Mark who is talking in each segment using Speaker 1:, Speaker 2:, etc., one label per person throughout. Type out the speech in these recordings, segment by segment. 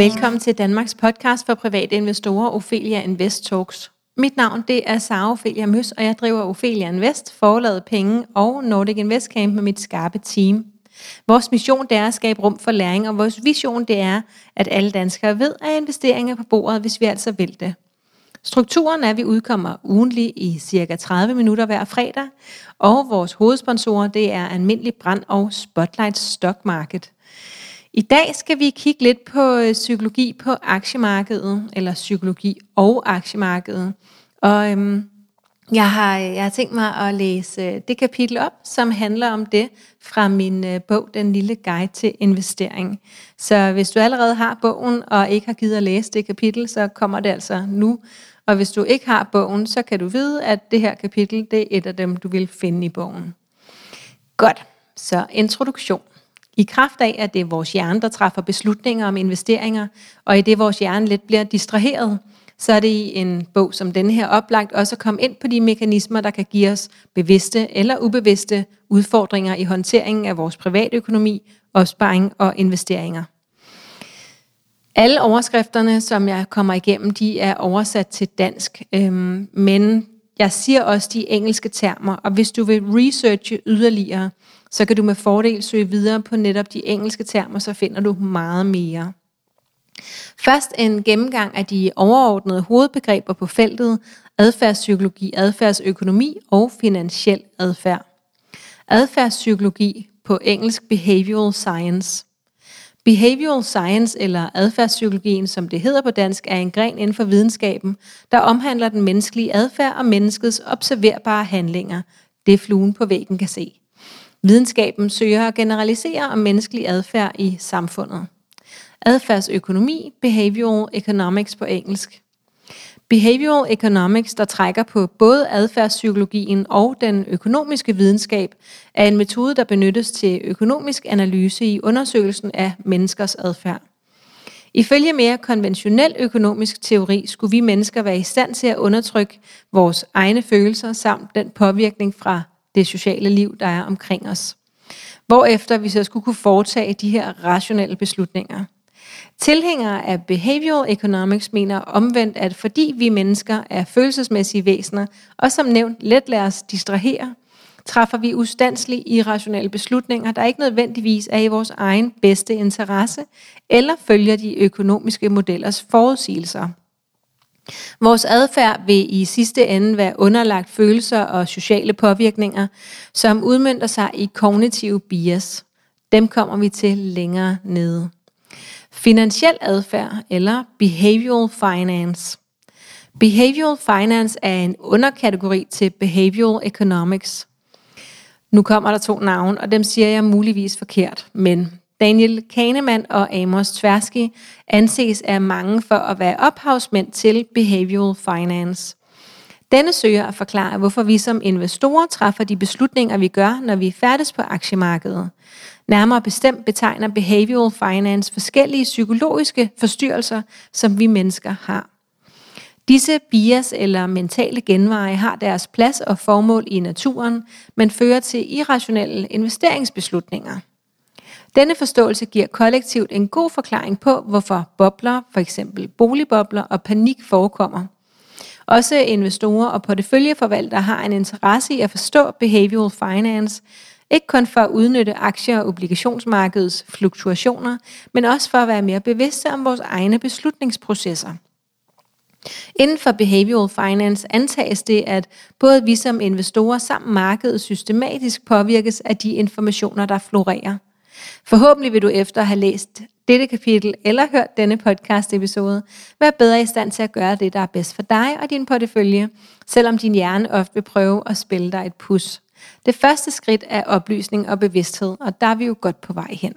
Speaker 1: Velkommen til Danmarks podcast for private investorer, Ophelia Invest Talks. Mit navn det er Sara Ophelia Møs, og jeg driver Ophelia Invest, forladet penge og Nordic Invest Camp med mit skarpe team. Vores mission det er at skabe rum for læring, og vores vision det er, at alle danskere ved, at investeringer på bordet, hvis vi altså vil det. Strukturen er, at vi udkommer ugentlig i cirka 30 minutter hver fredag, og vores hovedsponsorer det er Almindelig Brand og Spotlight Stock Market. I dag skal vi kigge lidt på øh, psykologi på aktiemarkedet, eller psykologi og aktiemarkedet. Og øhm, jeg, har, øh, jeg har tænkt mig at læse øh, det kapitel op, som handler om det fra min øh, bog, Den lille guide til investering. Så hvis du allerede har bogen og ikke har givet at læse det kapitel, så kommer det altså nu. Og hvis du ikke har bogen, så kan du vide, at det her kapitel det er et af dem, du vil finde i bogen. Godt, så introduktion. I kraft af, at det er vores hjerne, der træffer beslutninger om investeringer, og i det vores hjerne lidt bliver distraheret, så er det i en bog som denne her oplagt også at komme ind på de mekanismer, der kan give os bevidste eller ubevidste udfordringer i håndteringen af vores privatøkonomi, opsparing og investeringer. Alle overskrifterne, som jeg kommer igennem, de er oversat til dansk, øhm, men jeg siger også de engelske termer, og hvis du vil researche yderligere, så kan du med fordel søge videre på netop de engelske termer, så finder du meget mere. Først en gennemgang af de overordnede hovedbegreber på feltet adfærdspsykologi, adfærdsøkonomi og finansiel adfærd. Adfærdspsykologi på engelsk behavioral science. Behavioral science, eller adfærdspsykologien, som det hedder på dansk, er en gren inden for videnskaben, der omhandler den menneskelige adfærd og menneskets observerbare handlinger. Det fluen på væggen kan se. Videnskaben søger at generalisere om menneskelig adfærd i samfundet. Adfærdsøkonomi, behavioral economics på engelsk. Behavioral economics, der trækker på både adfærdspsykologien og den økonomiske videnskab, er en metode, der benyttes til økonomisk analyse i undersøgelsen af menneskers adfærd. Ifølge mere konventionel økonomisk teori skulle vi mennesker være i stand til at undertrykke vores egne følelser samt den påvirkning fra det sociale liv, der er omkring os. Hvorefter vi så skulle kunne foretage de her rationelle beslutninger. Tilhængere af behavioral economics mener omvendt, at fordi vi mennesker er følelsesmæssige væsener, og som nævnt let lader os distrahere, træffer vi ustandslige irrationelle beslutninger, der ikke nødvendigvis er i vores egen bedste interesse, eller følger de økonomiske modellers forudsigelser. Vores adfærd vil i sidste ende være underlagt følelser og sociale påvirkninger, som udmyndter sig i kognitive bias. Dem kommer vi til længere nede. Finansiel adfærd eller behavioral finance. Behavioral finance er en underkategori til behavioral economics. Nu kommer der to navne, og dem siger jeg muligvis forkert, men Daniel Kahneman og Amos Tversky anses af mange for at være ophavsmænd til behavioral finance. Denne søger at forklare, hvorfor vi som investorer træffer de beslutninger, vi gør, når vi er færdes på aktiemarkedet. Nærmere bestemt betegner behavioral finance forskellige psykologiske forstyrrelser, som vi mennesker har. Disse bias eller mentale genveje har deres plads og formål i naturen, men fører til irrationelle investeringsbeslutninger. Denne forståelse giver kollektivt en god forklaring på, hvorfor bobler, for eksempel boligbobler og panik forekommer. Også investorer og porteføljeforvaltere har en interesse i at forstå behavioral finance, ikke kun for at udnytte aktie- og obligationsmarkedets fluktuationer, men også for at være mere bevidste om vores egne beslutningsprocesser. Inden for behavioral finance antages det, at både vi som investorer samt markedet systematisk påvirkes af de informationer, der florerer. Forhåbentlig vil du efter at have læst dette kapitel eller hørt denne podcast episode, være bedre i stand til at gøre det, der er bedst for dig og din portefølje, selvom din hjerne ofte vil prøve at spille dig et pus. Det første skridt er oplysning og bevidsthed, og der er vi jo godt på vej hen.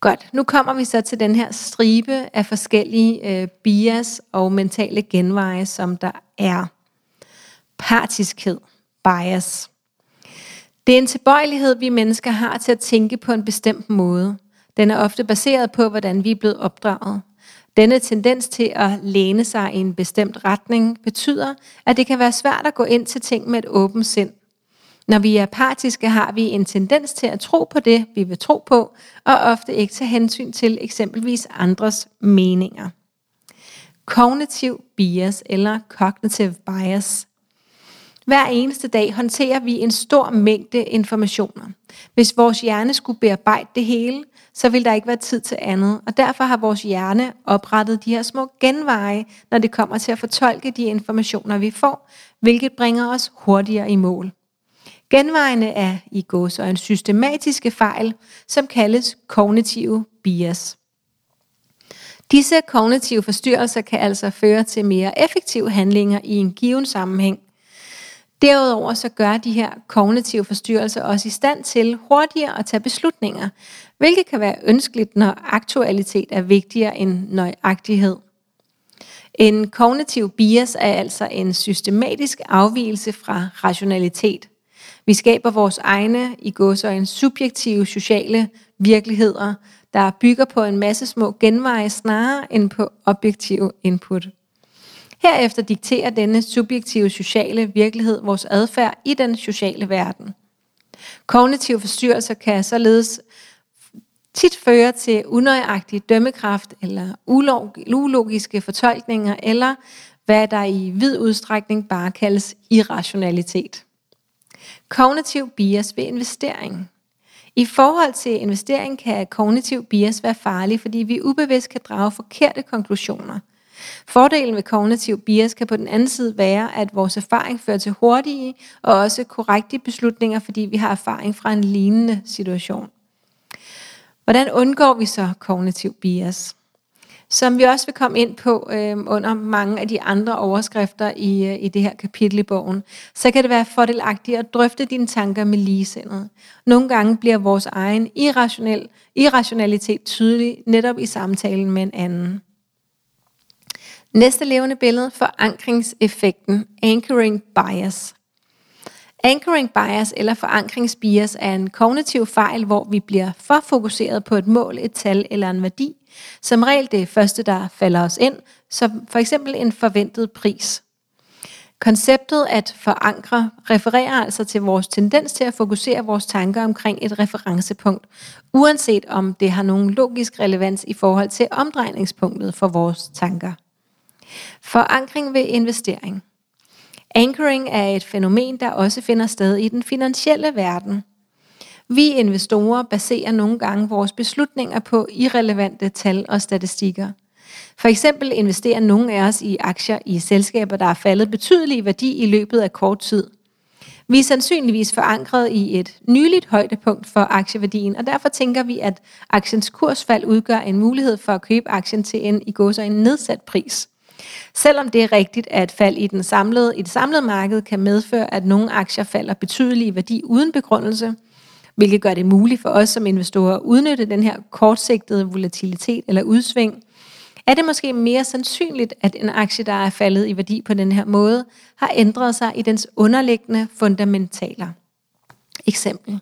Speaker 1: Godt, nu kommer vi så til den her stribe af forskellige øh, bias og mentale genveje, som der er. Partiskhed, bias. Det er en tilbøjelighed, vi mennesker har til at tænke på en bestemt måde. Den er ofte baseret på, hvordan vi er blevet opdraget. Denne tendens til at læne sig i en bestemt retning betyder, at det kan være svært at gå ind til ting med et åbent sind. Når vi er apatiske, har vi en tendens til at tro på det, vi vil tro på, og ofte ikke tage hensyn til eksempelvis andres meninger. Kognitiv bias eller cognitive bias. Hver eneste dag håndterer vi en stor mængde informationer. Hvis vores hjerne skulle bearbejde det hele, så vil der ikke være tid til andet. Og derfor har vores hjerne oprettet de her små genveje, når det kommer til at fortolke de informationer, vi får, hvilket bringer os hurtigere i mål. Genvejene er i gås og en systematiske fejl, som kaldes kognitive bias. Disse kognitive forstyrrelser kan altså føre til mere effektive handlinger i en given sammenhæng. Derudover så gør de her kognitive forstyrrelser os i stand til hurtigere at tage beslutninger, hvilket kan være ønskeligt, når aktualitet er vigtigere end nøjagtighed. En kognitiv bias er altså en systematisk afvielse fra rationalitet. Vi skaber vores egne, i en subjektive sociale virkeligheder, der bygger på en masse små genveje snarere end på objektive input. Herefter dikterer denne subjektive sociale virkelighed vores adfærd i den sociale verden. Kognitive forstyrrelser kan således tit føre til unøjagtig dømmekraft eller ulogiske fortolkninger, eller hvad der i vid udstrækning bare kaldes irrationalitet. Kognitiv bias ved investering. I forhold til investering kan kognitiv bias være farlig, fordi vi ubevidst kan drage forkerte konklusioner. Fordelen ved kognitiv bias kan på den anden side være, at vores erfaring fører til hurtige og også korrekte beslutninger, fordi vi har erfaring fra en lignende situation. Hvordan undgår vi så kognitiv bias? Som vi også vil komme ind på øh, under mange af de andre overskrifter i, øh, i det her kapitel i bogen, så kan det være fordelagtigt at drøfte dine tanker med ligesindede. Nogle gange bliver vores egen irrationel, irrationalitet tydelig netop i samtalen med en anden. Næste levende billede, forankringseffekten, anchoring bias. Anchoring bias eller forankringsbias er en kognitiv fejl, hvor vi bliver for fokuseret på et mål, et tal eller en værdi. Som regel det første, der falder os ind, som for eksempel en forventet pris. Konceptet at forankre refererer altså til vores tendens til at fokusere vores tanker omkring et referencepunkt, uanset om det har nogen logisk relevans i forhold til omdrejningspunktet for vores tanker. Forankring ved investering. Anchoring er et fænomen, der også finder sted i den finansielle verden. Vi investorer baserer nogle gange vores beslutninger på irrelevante tal og statistikker. For eksempel investerer nogle af os i aktier i selskaber, der er faldet betydelig værdi i løbet af kort tid. Vi er sandsynligvis forankret i et nyligt højdepunkt for aktieværdien, og derfor tænker vi, at aktiens kursfald udgør en mulighed for at købe aktien til en i går så en nedsat pris. Selvom det er rigtigt, at fald i, den samlede, i det samlede marked kan medføre, at nogle aktier falder betydelige i værdi uden begrundelse, hvilket gør det muligt for os som investorer at udnytte den her kortsigtede volatilitet eller udsving, er det måske mere sandsynligt, at en aktie, der er faldet i værdi på den her måde, har ændret sig i dens underliggende fundamentaler. Eksempel.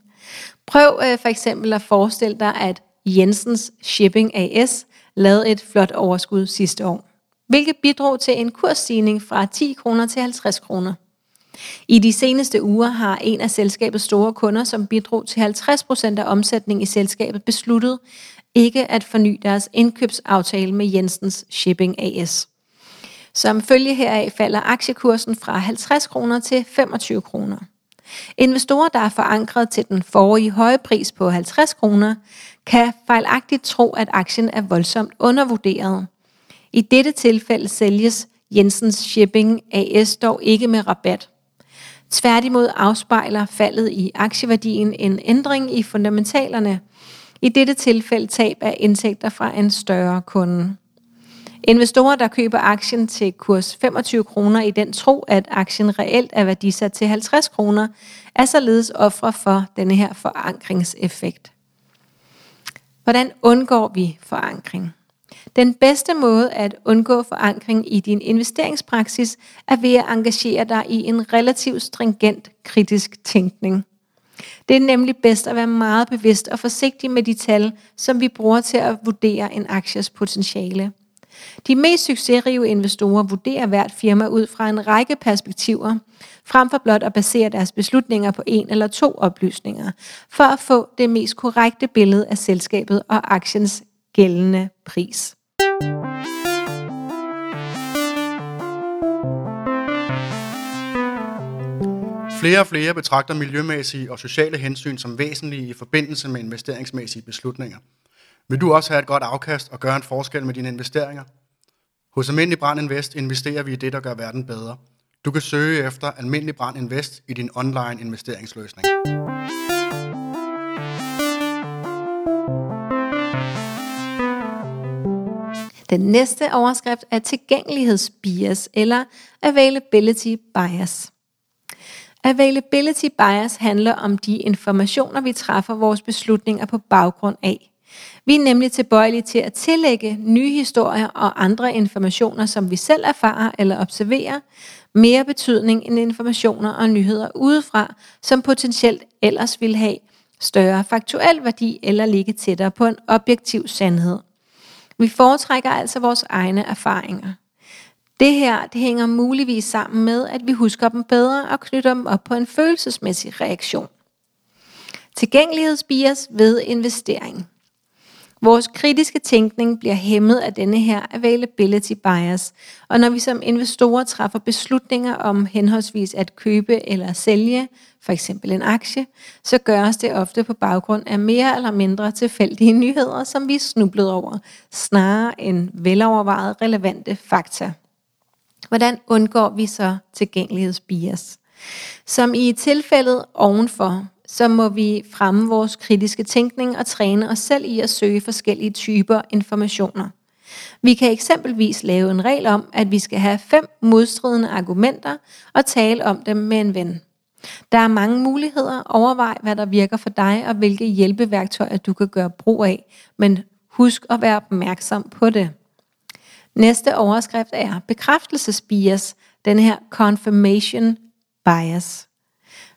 Speaker 1: Prøv øh, for eksempel at forestille dig, at Jensens Shipping AS lavede et flot overskud sidste år hvilket bidrog til en kursstigning fra 10 kroner til 50 kroner. I de seneste uger har en af selskabets store kunder, som bidrog til 50% af omsætningen i selskabet, besluttet ikke at forny deres indkøbsaftale med Jensens Shipping AS. Som følge heraf falder aktiekursen fra 50 kroner til 25 kroner. Investorer, der er forankret til den forrige høje pris på 50 kroner, kan fejlagtigt tro, at aktien er voldsomt undervurderet. I dette tilfælde sælges Jensens Shipping AS dog ikke med rabat. Tværtimod afspejler faldet i aktieværdien en ændring i fundamentalerne. I dette tilfælde tab af indtægter fra en større kunde. Investorer, der køber aktien til kurs 25 kroner i den tro, at aktien reelt er værdisat til 50 kroner, er således ofre for denne her forankringseffekt. Hvordan undgår vi forankring? Den bedste måde at undgå forankring i din investeringspraksis er ved at engagere dig i en relativt stringent kritisk tænkning. Det er nemlig bedst at være meget bevidst og forsigtig med de tal, som vi bruger til at vurdere en akties potentiale. De mest succesrige investorer vurderer hvert firma ud fra en række perspektiver, frem for blot at basere deres beslutninger på en eller to oplysninger, for at få det mest korrekte billede af selskabet og aktiens gældende pris.
Speaker 2: Flere og flere betragter miljømæssige og sociale hensyn som væsentlige i forbindelse med investeringsmæssige beslutninger. Vil du også have et godt afkast og gøre en forskel med dine investeringer? Hos Almindelig Brand Invest investerer vi i det, der gør verden bedre. Du kan søge efter Almindelig Brand Invest i din online investeringsløsning.
Speaker 1: Den næste overskrift er tilgængelighedsbias eller availability bias. Availability bias handler om de informationer, vi træffer vores beslutninger på baggrund af. Vi er nemlig tilbøjelige til at tillægge nye historier og andre informationer, som vi selv erfarer eller observerer, mere betydning end informationer og nyheder udefra, som potentielt ellers vil have større faktuel værdi eller ligge tættere på en objektiv sandhed. Vi foretrækker altså vores egne erfaringer. Det her det hænger muligvis sammen med, at vi husker dem bedre og knytter dem op på en følelsesmæssig reaktion. Tilgængelighedsbias ved investering. Vores kritiske tænkning bliver hæmmet af denne her availability bias, og når vi som investorer træffer beslutninger om henholdsvis at købe eller sælge, for eksempel en aktie, så gøres det ofte på baggrund af mere eller mindre tilfældige nyheder, som vi er snublet over, snarere end velovervejet relevante fakta. Hvordan undgår vi så tilgængelighedsbias? Som i tilfældet ovenfor, så må vi fremme vores kritiske tænkning og træne os selv i at søge forskellige typer informationer. Vi kan eksempelvis lave en regel om, at vi skal have fem modstridende argumenter og tale om dem med en ven. Der er mange muligheder. Overvej, hvad der virker for dig, og hvilke hjælpeværktøjer du kan gøre brug af. Men husk at være opmærksom på det. Næste overskrift er bekræftelsesbias, den her confirmation bias.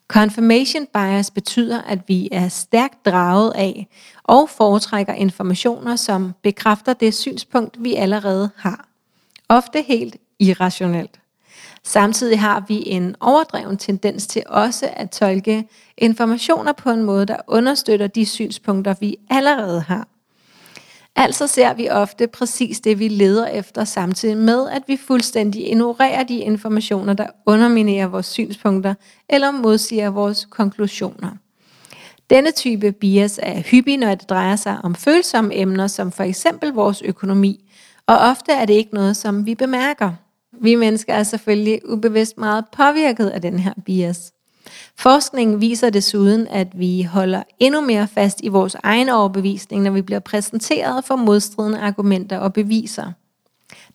Speaker 1: Confirmation bias betyder, at vi er stærkt draget af og foretrækker informationer, som bekræfter det synspunkt, vi allerede har. Ofte helt irrationelt. Samtidig har vi en overdreven tendens til også at tolke informationer på en måde, der understøtter de synspunkter, vi allerede har. Altså ser vi ofte præcis det, vi leder efter, samtidig med, at vi fuldstændig ignorerer de informationer, der underminerer vores synspunkter eller modsiger vores konklusioner. Denne type bias er hyppig, når det drejer sig om følsomme emner, som for eksempel vores økonomi, og ofte er det ikke noget, som vi bemærker. Vi mennesker er selvfølgelig ubevidst meget påvirket af den her bias. Forskningen viser desuden, at vi holder endnu mere fast i vores egen overbevisning, når vi bliver præsenteret for modstridende argumenter og beviser.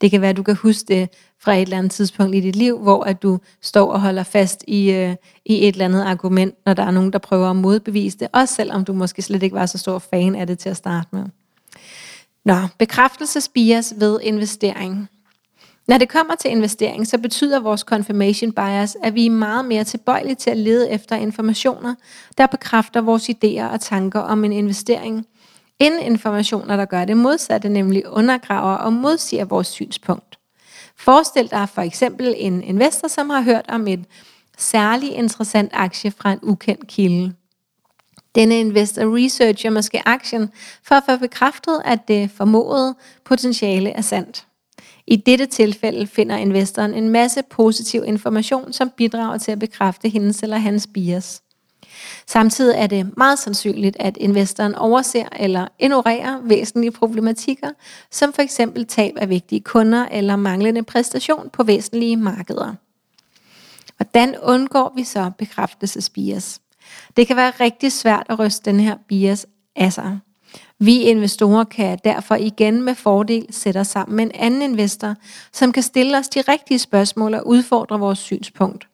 Speaker 1: Det kan være, at du kan huske det fra et eller andet tidspunkt i dit liv, hvor at du står og holder fast i, øh, i et eller andet argument, når der er nogen, der prøver at modbevise det, også selvom du måske slet ikke var så stor fan af det til at starte med. Nå, bekræftelsesbias ved investering. Når det kommer til investering, så betyder vores confirmation bias, at vi er meget mere tilbøjelige til at lede efter informationer, der bekræfter vores idéer og tanker om en investering, end informationer, der gør det modsatte, nemlig undergraver og modsiger vores synspunkt. Forestil dig for eksempel en investor, som har hørt om et særlig interessant aktie fra en ukendt kilde. Denne investor researcher måske aktien for at få bekræftet, at det formodede potentiale er sandt. I dette tilfælde finder investoren en masse positiv information, som bidrager til at bekræfte hendes eller hans bias. Samtidig er det meget sandsynligt, at investoren overser eller ignorerer væsentlige problematikker, som for eksempel tab af vigtige kunder eller manglende præstation på væsentlige markeder. Hvordan undgår vi så bekræftelsesbias? Det kan være rigtig svært at ryste den her bias af sig. Vi investorer kan derfor igen med fordel sætte os sammen med en anden investor, som kan stille os de rigtige spørgsmål og udfordre vores synspunkt.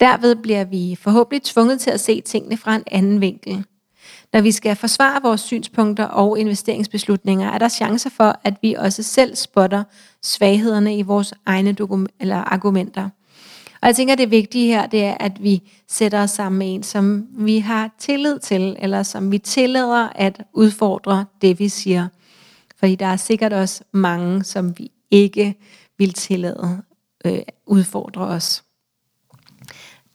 Speaker 1: Derved bliver vi forhåbentlig tvunget til at se tingene fra en anden vinkel. Når vi skal forsvare vores synspunkter og investeringsbeslutninger, er der chancer for, at vi også selv spotter svaghederne i vores egne eller argumenter. Og jeg tænker, det vigtige her, det er, at vi sætter os sammen med en, som vi har tillid til, eller som vi tillader at udfordre det, vi siger. Fordi der er sikkert også mange, som vi ikke vil tillade øh, udfordre os.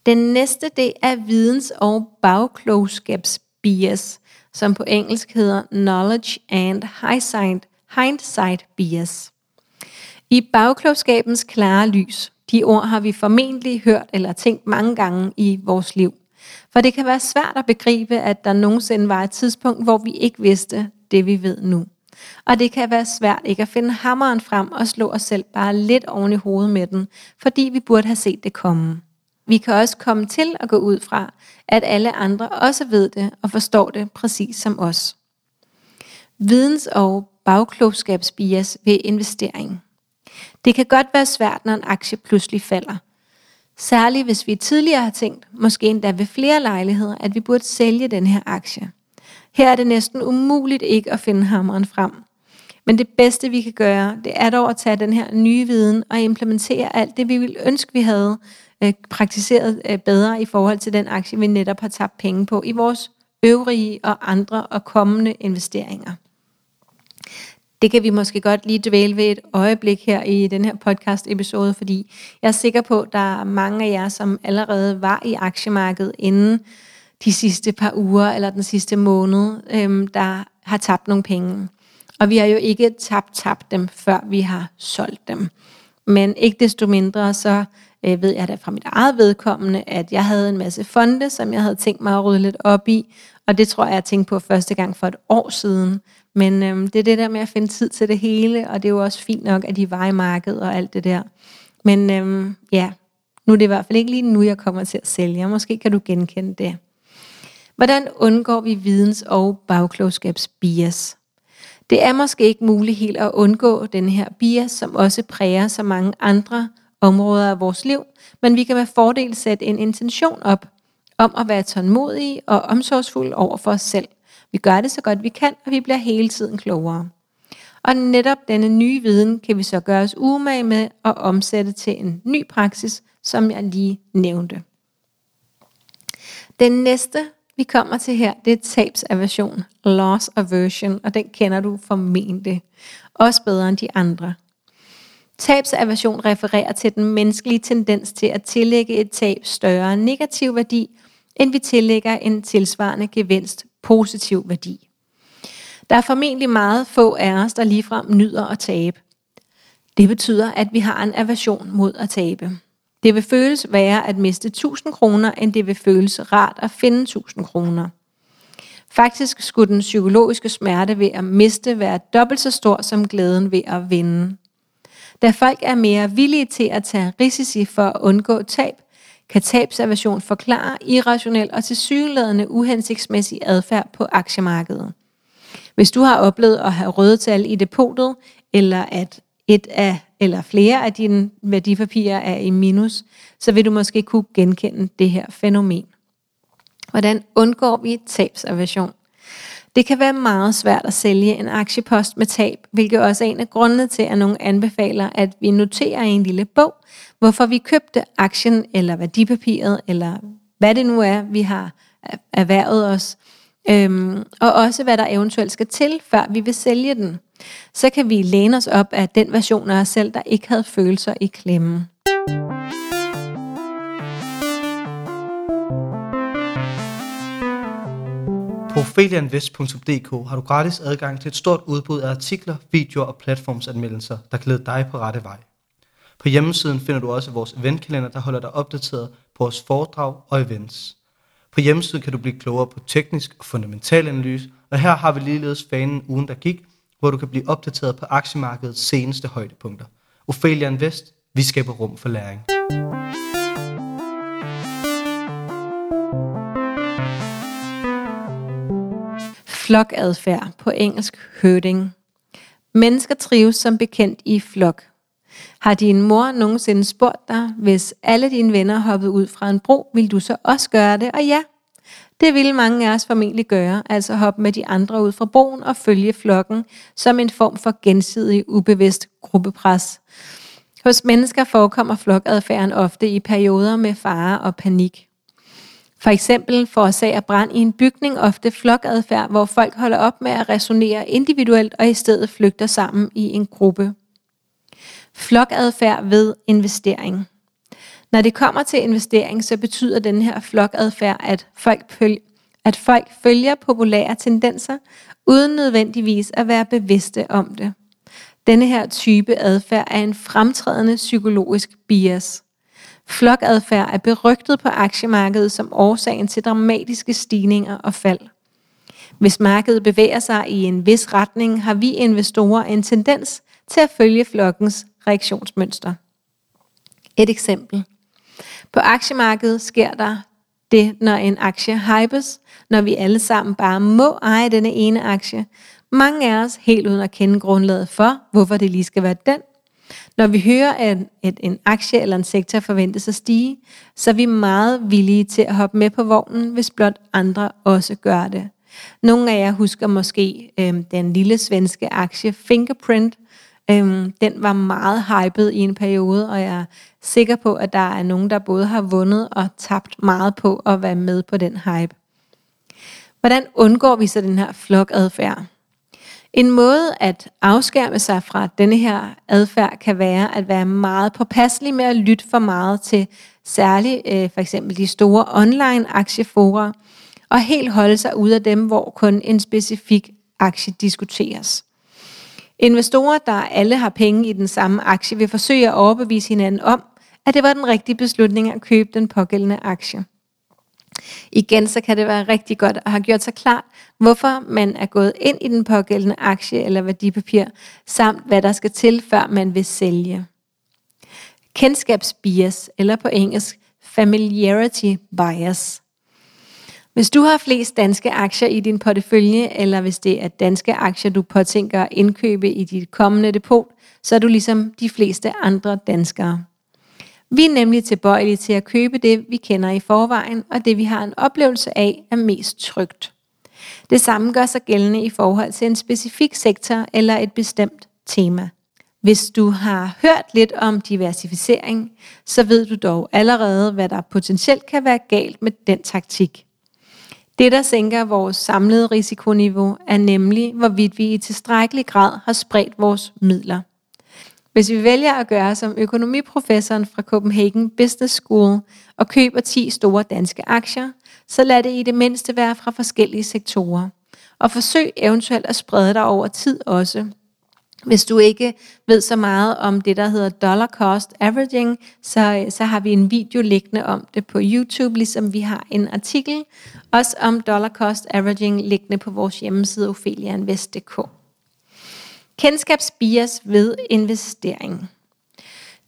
Speaker 1: Den næste, det er videns- og bagklogskabsbias, som på engelsk hedder Knowledge and Hindsight, hindsight Bias. I bagklogskabens klare lys, de ord har vi formentlig hørt eller tænkt mange gange i vores liv. For det kan være svært at begribe, at der nogensinde var et tidspunkt, hvor vi ikke vidste det, vi ved nu. Og det kan være svært ikke at finde hammeren frem og slå os selv bare lidt oven i hovedet med den, fordi vi burde have set det komme. Vi kan også komme til at gå ud fra, at alle andre også ved det og forstår det præcis som os. Videns- og bagklogskabsbias ved investering. Det kan godt være svært, når en aktie pludselig falder. Særligt hvis vi tidligere har tænkt, måske endda ved flere lejligheder, at vi burde sælge den her aktie. Her er det næsten umuligt ikke at finde hammeren frem. Men det bedste vi kan gøre, det er dog at tage den her nye viden og implementere alt det, vi ville ønske, vi havde øh, praktiseret øh, bedre i forhold til den aktie, vi netop har tabt penge på i vores øvrige og andre og kommende investeringer. Det kan vi måske godt lige dvæle ved et øjeblik her i den her podcast episode, fordi jeg er sikker på, at der er mange af jer, som allerede var i aktiemarkedet inden de sidste par uger eller den sidste måned, øhm, der har tabt nogle penge. Og vi har jo ikke tabt, tabt dem, før vi har solgt dem. Men ikke desto mindre, så øh, ved jeg da fra mit eget vedkommende, at jeg havde en masse fonde, som jeg havde tænkt mig at rydde lidt op i. Og det tror jeg, jeg tænkte på første gang for et år siden. Men øhm, det er det der med at finde tid til det hele, og det er jo også fint nok, at de var i markedet og alt det der. Men øhm, ja, nu er det i hvert fald ikke lige nu, jeg kommer til at sælge. Måske kan du genkende det. Hvordan undgår vi videns- og bagklogskabsbias? Det er måske ikke muligt helt at undgå den her bias, som også præger så mange andre områder af vores liv, men vi kan med fordel sætte en intention op om at være tålmodige og omsorgsfulde over for os selv. Vi gør det så godt vi kan, og vi bliver hele tiden klogere. Og netop denne nye viden kan vi så gøre os umage med at omsætte til en ny praksis, som jeg lige nævnte. Den næste vi kommer til her, det er tabsaversion, loss aversion, og den kender du formentlig. Også bedre end de andre. Tabsaversion refererer til den menneskelige tendens til at tillægge et tab større negativ værdi, end vi tillægger en tilsvarende gevinst positiv værdi. Der er formentlig meget få af os, der ligefrem nyder at tabe. Det betyder, at vi har en aversion mod at tabe. Det vil føles værre at miste 1000 kroner, end det vil føles rart at finde 1000 kroner. Faktisk skulle den psykologiske smerte ved at miste være dobbelt så stor som glæden ved at vinde. Da folk er mere villige til at tage risici for at undgå tab, kan tabsaversion forklare irrationel og tilsyneladende uhensigtsmæssig adfærd på aktiemarkedet. Hvis du har oplevet at have røde tal i depotet, eller at et af eller flere af dine værdipapirer er i minus, så vil du måske kunne genkende det her fænomen. Hvordan undgår vi tabsaversion? Det kan være meget svært at sælge en aktiepost med tab, hvilket også er en af grundene til, at nogen anbefaler, at vi noterer i en lille bog, hvorfor vi købte aktien eller værdipapiret, eller hvad det nu er, vi har erhvervet os, øhm, og også hvad der eventuelt skal til, før vi vil sælge den. Så kan vi læne os op af den version af os selv, der ikke havde følelser i klemmen.
Speaker 3: På felianvest.dk har du gratis adgang til et stort udbud af artikler, videoer og platformsanmeldelser, der kan lede dig på rette vej. På hjemmesiden finder du også vores eventkalender, der holder dig opdateret på vores foredrag og events. På hjemmesiden kan du blive klogere på teknisk og fundamental analyse, og her har vi ligeledes fanen ugen, der gik, hvor du kan blive opdateret på aktiemarkedets seneste højdepunkter. Ophelia Invest, vi skaber rum for læring.
Speaker 1: Flokadfærd på engelsk herding. Mennesker trives som bekendt i flok. Har din mor nogensinde spurgt dig, hvis alle dine venner hoppede ud fra en bro, vil du så også gøre det? Og ja, det ville mange af os formentlig gøre, altså hoppe med de andre ud fra broen og følge flokken som en form for gensidig ubevidst gruppepres. Hos mennesker forekommer flokadfærden ofte i perioder med fare og panik. For eksempel forårsager brand i en bygning ofte flokadfærd, hvor folk holder op med at resonere individuelt og i stedet flygter sammen i en gruppe. Flokadfærd ved investering. Når det kommer til investering, så betyder den her flokadfærd, at folk, at folk følger populære tendenser, uden nødvendigvis at være bevidste om det. Denne her type adfærd er en fremtrædende psykologisk bias. Flokadfærd er berygtet på aktiemarkedet som årsagen til dramatiske stigninger og fald. Hvis markedet bevæger sig i en vis retning, har vi investorer en tendens til at følge flokkens reaktionsmønster. Et eksempel. På aktiemarkedet sker der det, når en aktie hypes, når vi alle sammen bare må eje denne ene aktie. Mange af os helt uden at kende grundlaget for, hvorfor det lige skal være den. Når vi hører, at at en aktie eller en sektor forventes at stige, så er vi meget villige til at hoppe med på vognen, hvis blot andre også gør det. Nogle af jer husker måske øh, den lille svenske aktie Fingerprint. Øh, den var meget hyped i en periode, og jeg er sikker på, at der er nogen, der både har vundet og tabt meget på at være med på den hype. Hvordan undgår vi så den her flokadfærd? En måde at afskærme sig fra denne her adfærd kan være at være meget påpasselig med at lytte for meget til særligt øh, for eksempel de store online aktieforer, og helt holde sig ud af dem, hvor kun en specifik aktie diskuteres. Investorer, der alle har penge i den samme aktie, vil forsøge at overbevise hinanden om, at det var den rigtige beslutning at købe den pågældende aktie. Igen så kan det være rigtig godt at have gjort sig klart, hvorfor man er gået ind i den pågældende aktie eller værdipapir, samt hvad der skal til, før man vil sælge. Kendskabsbias, eller på engelsk familiarity bias. Hvis du har flest danske aktier i din portefølje, eller hvis det er danske aktier, du påtænker at indkøbe i dit kommende depot, så er du ligesom de fleste andre danskere. Vi er nemlig tilbøjelige til at købe det, vi kender i forvejen, og det vi har en oplevelse af er mest trygt. Det samme gør sig gældende i forhold til en specifik sektor eller et bestemt tema. Hvis du har hørt lidt om diversificering, så ved du dog allerede, hvad der potentielt kan være galt med den taktik. Det, der sænker vores samlede risikoniveau, er nemlig, hvorvidt vi i tilstrækkelig grad har spredt vores midler. Hvis vi vælger at gøre som økonomiprofessoren fra Copenhagen Business School og køber 10 store danske aktier, så lad det i det mindste være fra forskellige sektorer. Og forsøg eventuelt at sprede dig over tid også. Hvis du ikke ved så meget om det, der hedder dollar cost averaging, så, så har vi en video liggende om det på YouTube, ligesom vi har en artikel også om dollar cost averaging liggende på vores hjemmeside opheliainvest.dk. Kendskabsbias ved investering.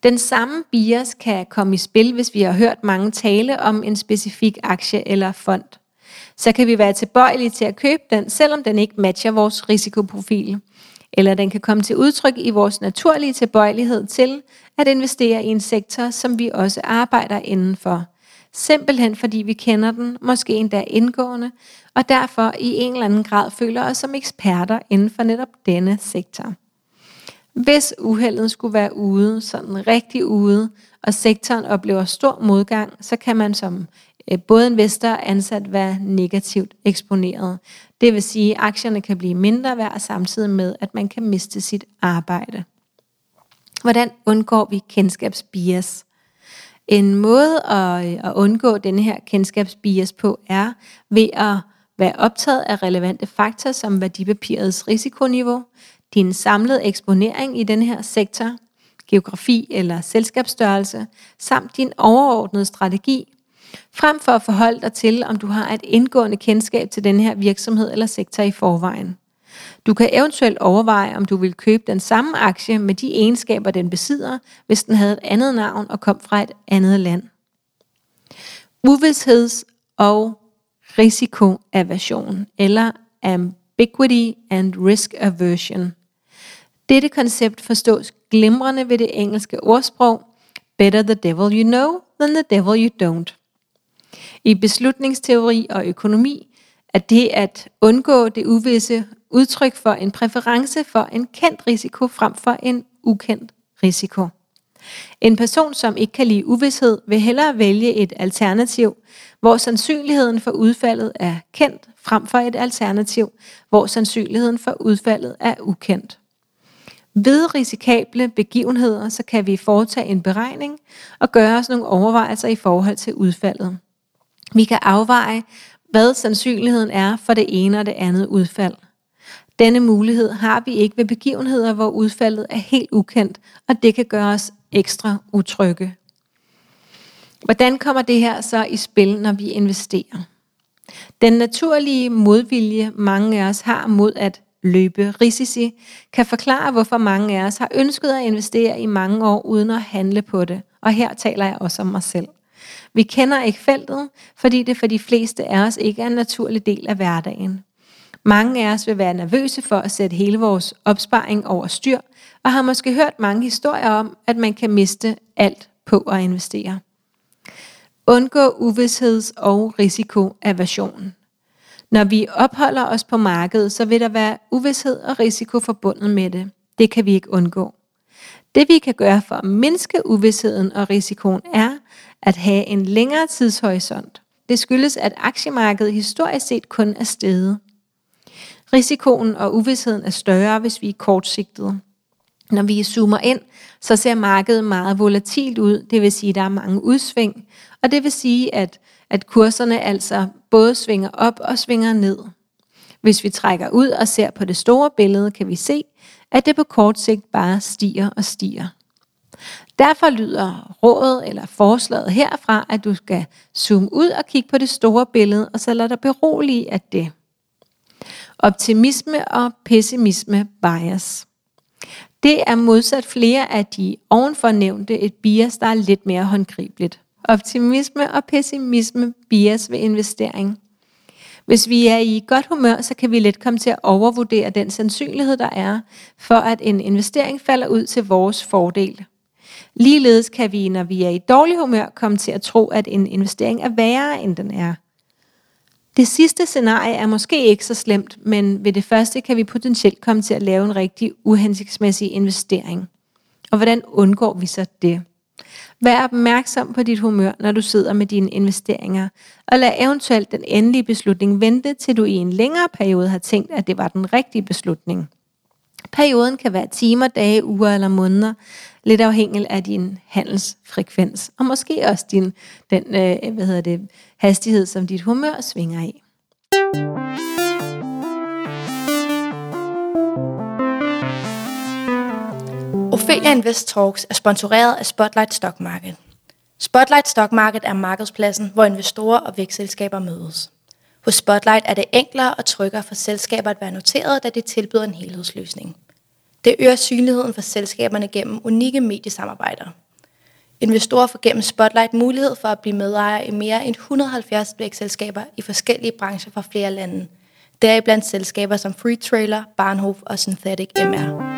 Speaker 1: Den samme bias kan komme i spil, hvis vi har hørt mange tale om en specifik aktie eller fond. Så kan vi være tilbøjelige til at købe den, selvom den ikke matcher vores risikoprofil. Eller den kan komme til udtryk i vores naturlige tilbøjelighed til at investere i en sektor, som vi også arbejder indenfor. Simpelthen fordi vi kender den, måske endda indgående, og derfor i en eller anden grad føler os som eksperter inden for netop denne sektor. Hvis uheldet skulle være ude, sådan rigtig ude, og sektoren oplever stor modgang, så kan man som eh, både investor og ansat være negativt eksponeret. Det vil sige, at aktierne kan blive mindre værd samtidig med, at man kan miste sit arbejde. Hvordan undgår vi kendskabsbias? En måde at, at undgå denne her kendskabsbias på er ved at være optaget af relevante faktorer som værdipapirets risikoniveau, din samlede eksponering i den her sektor, geografi eller selskabsstørrelse, samt din overordnede strategi, frem for at forholde dig til, om du har et indgående kendskab til den her virksomhed eller sektor i forvejen. Du kan eventuelt overveje, om du vil købe den samme aktie med de egenskaber, den besidder, hvis den havde et andet navn og kom fra et andet land. Uvidsheds- og risikoaversion eller ambiguity and risk aversion. Dette koncept forstås glimrende ved det engelske ordsprog Better the devil you know than the devil you don't. I beslutningsteori og økonomi er det at undgå det uvisse udtryk for en præference for en kendt risiko frem for en ukendt risiko. En person, som ikke kan lide uvidshed, vil hellere vælge et alternativ, hvor sandsynligheden for udfaldet er kendt, frem for et alternativ, hvor sandsynligheden for udfaldet er ukendt. Ved risikable begivenheder, så kan vi foretage en beregning og gøre os nogle overvejelser i forhold til udfaldet. Vi kan afveje, hvad sandsynligheden er for det ene og det andet udfald. Denne mulighed har vi ikke ved begivenheder, hvor udfaldet er helt ukendt, og det kan gøre os ekstra utrygge. Hvordan kommer det her så i spil, når vi investerer? Den naturlige modvilje, mange af os har mod at løbe risici, kan forklare, hvorfor mange af os har ønsket at investere i mange år uden at handle på det. Og her taler jeg også om mig selv. Vi kender ikke feltet, fordi det for de fleste af os ikke er en naturlig del af hverdagen. Mange af os vil være nervøse for at sætte hele vores opsparing over styr, og har måske hørt mange historier om, at man kan miste alt på at investere. Undgå uvidsheds- og risikoaversion. Når vi opholder os på markedet, så vil der være uvidshed og risiko forbundet med det. Det kan vi ikke undgå. Det vi kan gøre for at mindske uvidsheden og risikoen er at have en længere tidshorisont. Det skyldes, at aktiemarkedet historisk set kun er steget. Risikoen og uvidsheden er større, hvis vi er kortsigtede. Når vi zoomer ind, så ser markedet meget volatilt ud, det vil sige, at der er mange udsving, og det vil sige, at, at kurserne altså både svinger op og svinger ned. Hvis vi trækker ud og ser på det store billede, kan vi se, at det på kort sigt bare stiger og stiger. Derfor lyder rådet eller forslaget herfra, at du skal zoome ud og kigge på det store billede, og så lade dig berolige af det. Optimisme og pessimisme bias. Det er modsat flere af de ovenfor nævnte et bias, der er lidt mere håndgribeligt. Optimisme og pessimisme bias ved investering. Hvis vi er i godt humør, så kan vi let komme til at overvurdere den sandsynlighed, der er for, at en investering falder ud til vores fordel. Ligeledes kan vi, når vi er i dårlig humør, komme til at tro, at en investering er værre, end den er. Det sidste scenarie er måske ikke så slemt, men ved det første kan vi potentielt komme til at lave en rigtig uhensigtsmæssig investering. Og hvordan undgår vi så det? Vær opmærksom på dit humør, når du sidder med dine investeringer, og lad eventuelt den endelige beslutning vente, til du i en længere periode har tænkt, at det var den rigtige beslutning. Perioden kan være timer, dage, uger eller måneder, lidt afhængig af din handelsfrekvens, og måske også din, den øh, hvad hedder det, hastighed, som dit humør svinger i.
Speaker 4: Ophelia Invest Talks er sponsoreret af Spotlight Stock Market. Spotlight Stock Market er markedspladsen, hvor investorer og vækstselskaber mødes. Hos Spotlight er det enklere og tryggere for selskaber at være noteret, da det tilbyder en helhedsløsning. Det øger synligheden for selskaberne gennem unikke mediesamarbejder. Investorer får gennem Spotlight mulighed for at blive medejer i mere end 170 vækstselskaber i forskellige brancher fra flere lande. Deriblandt selskaber som Free Trailer, Barnhof og Synthetic MR.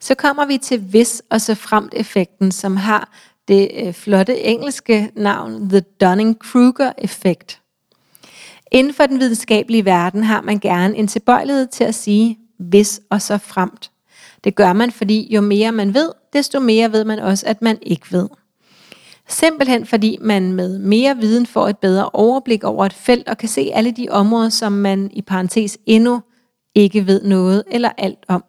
Speaker 1: Så kommer vi til hvis og så fremt effekten, som har det øh, flotte engelske navn The Dunning-Kruger-effekt. Inden for den videnskabelige verden har man gerne en tilbøjelighed til at sige hvis og så fremt. Det gør man, fordi jo mere man ved, desto mere ved man også, at man ikke ved. Simpelthen fordi man med mere viden får et bedre overblik over et felt og kan se alle de områder, som man i parentes endnu ikke ved noget eller alt om.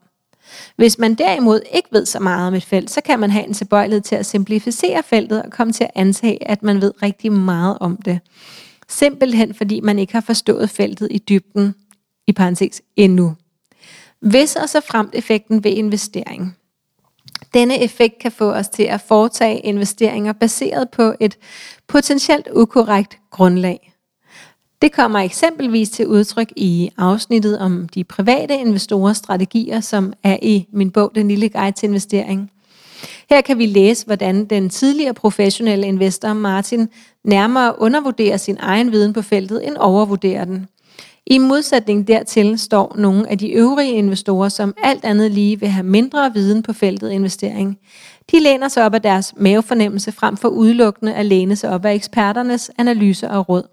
Speaker 1: Hvis man derimod ikke ved så meget om et felt, så kan man have en tilbøjelighed til at simplificere feltet og komme til at antage, at man ved rigtig meget om det. Simpelthen fordi man ikke har forstået feltet i dybden, i parentes endnu. Hvis og så fremt effekten ved investering. Denne effekt kan få os til at foretage investeringer baseret på et potentielt ukorrekt grundlag. Det kommer eksempelvis til udtryk i afsnittet om de private investorers strategier, som er i min bog Den lille guide til investering. Her kan vi læse, hvordan den tidligere professionelle investor Martin nærmere undervurderer sin egen viden på feltet end overvurderer den. I modsætning dertil står nogle af de øvrige investorer, som alt andet lige vil have mindre viden på feltet investering. De læner sig op af deres mavefornemmelse frem for udelukkende at læne sig op af eksperternes analyser og råd.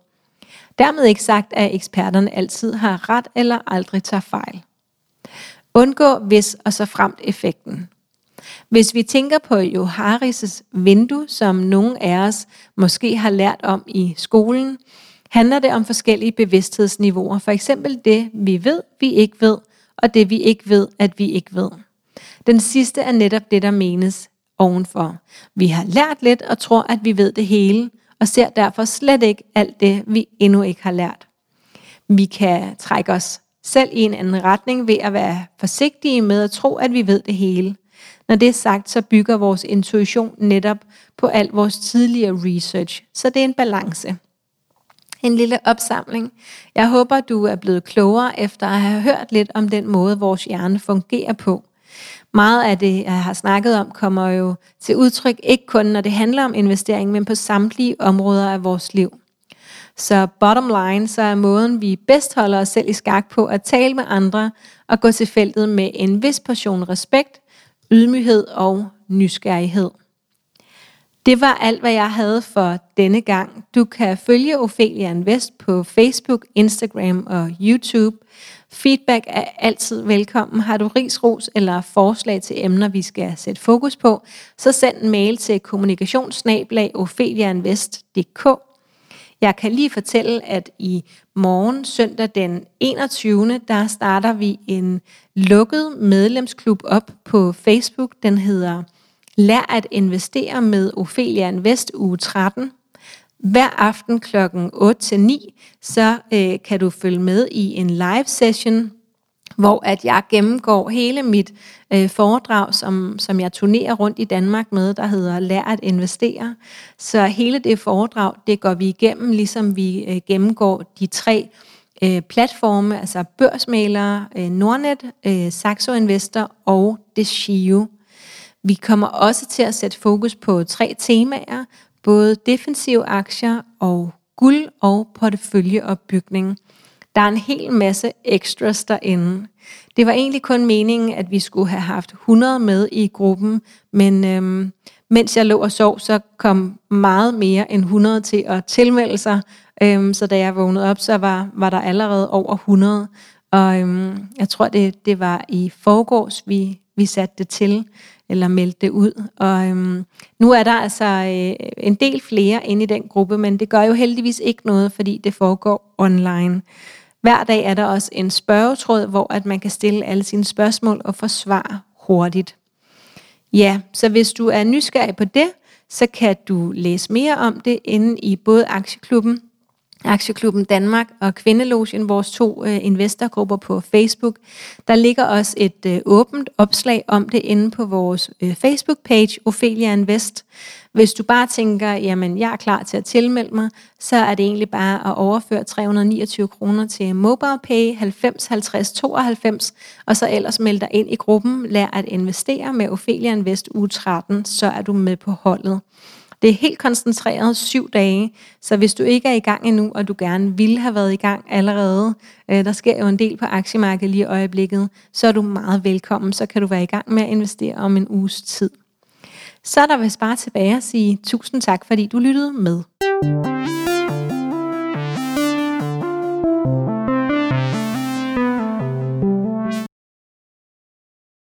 Speaker 1: Dermed ikke sagt, at eksperterne altid har ret eller aldrig tager fejl. Undgå hvis og så fremt effekten. Hvis vi tænker på Joharis' vindue, som nogle af os måske har lært om i skolen, handler det om forskellige bevidsthedsniveauer. For eksempel det, vi ved, vi ikke ved, og det, vi ikke ved, at vi ikke ved. Den sidste er netop det, der menes ovenfor. Vi har lært lidt og tror, at vi ved det hele, og ser derfor slet ikke alt det, vi endnu ikke har lært. Vi kan trække os selv i en anden retning ved at være forsigtige med at tro, at vi ved det hele. Når det er sagt, så bygger vores intuition netop på al vores tidligere research, så det er en balance. En lille opsamling. Jeg håber, du er blevet klogere efter at have hørt lidt om den måde, vores hjerne fungerer på. Meget af det, jeg har snakket om, kommer jo til udtryk ikke kun, når det handler om investering, men på samtlige områder af vores liv. Så bottom line, så er måden, vi bedst holder os selv i skak på, at tale med andre og gå til feltet med en vis portion respekt, ydmyghed og nysgerrighed. Det var alt, hvad jeg havde for denne gang. Du kan følge Ophelia Invest på Facebook, Instagram og YouTube. Feedback er altid velkommen. Har du rigsros eller forslag til emner, vi skal sætte fokus på, så send en mail til kommunikationsnablag jeg kan lige fortælle, at i morgen, søndag den 21. der starter vi en lukket medlemsklub op på Facebook. Den hedder Lær at investere med Ophelia Invest uge 13. Hver aften kl. 8-9, så øh, kan du følge med i en live session, hvor at jeg gennemgår hele mit øh, foredrag, som, som jeg turnerer rundt i Danmark med, der hedder Lær at investere. Så hele det foredrag, det går vi igennem, ligesom vi øh, gennemgår de tre øh, platforme, altså børsmalere, øh, Nordnet, øh, Saxo Investor og Deschio. Vi kommer også til at sætte fokus på tre temaer, både defensive aktier og guld og porteføljeopbygning. Der er en hel masse extras derinde. Det var egentlig kun meningen, at vi skulle have haft 100 med i gruppen, men øhm, mens jeg lå og sov, så kom meget mere end 100 til at tilmelde sig. Øhm, så da jeg vågnede op, så var, var der allerede over 100. Og øhm, jeg tror, det, det var i forgårs, vi, vi satte det til eller meldte det ud. Og øhm, nu er der altså øh, en del flere inde i den gruppe, men det gør jo heldigvis ikke noget, fordi det foregår online. Hver dag er der også en spørgetråd, hvor at man kan stille alle sine spørgsmål og få svar hurtigt. Ja, så hvis du er nysgerrig på det, så kan du læse mere om det inde i både Aktieklubben Aktieklubben Danmark og Kvindelogen, vores to øh, investorgrupper på Facebook. Der ligger også et øh, åbent opslag om det inde på vores øh, Facebook-page, Ophelia Invest. Hvis du bare tænker, jamen jeg er klar til at tilmelde mig, så er det egentlig bare at overføre 329 kroner til MobilePay 90 50 92, og så ellers melde dig ind i gruppen, lær at investere med Ophelia Invest u 13, så er du med på holdet. Det er helt koncentreret syv dage, så hvis du ikke er i gang endnu, og du gerne ville have været i gang allerede, øh, der sker jo en del på aktiemarkedet lige i øjeblikket, så er du meget velkommen, så kan du være i gang med at investere om en uges tid. Så er der vist bare tilbage at sige tusind tak, fordi du lyttede med.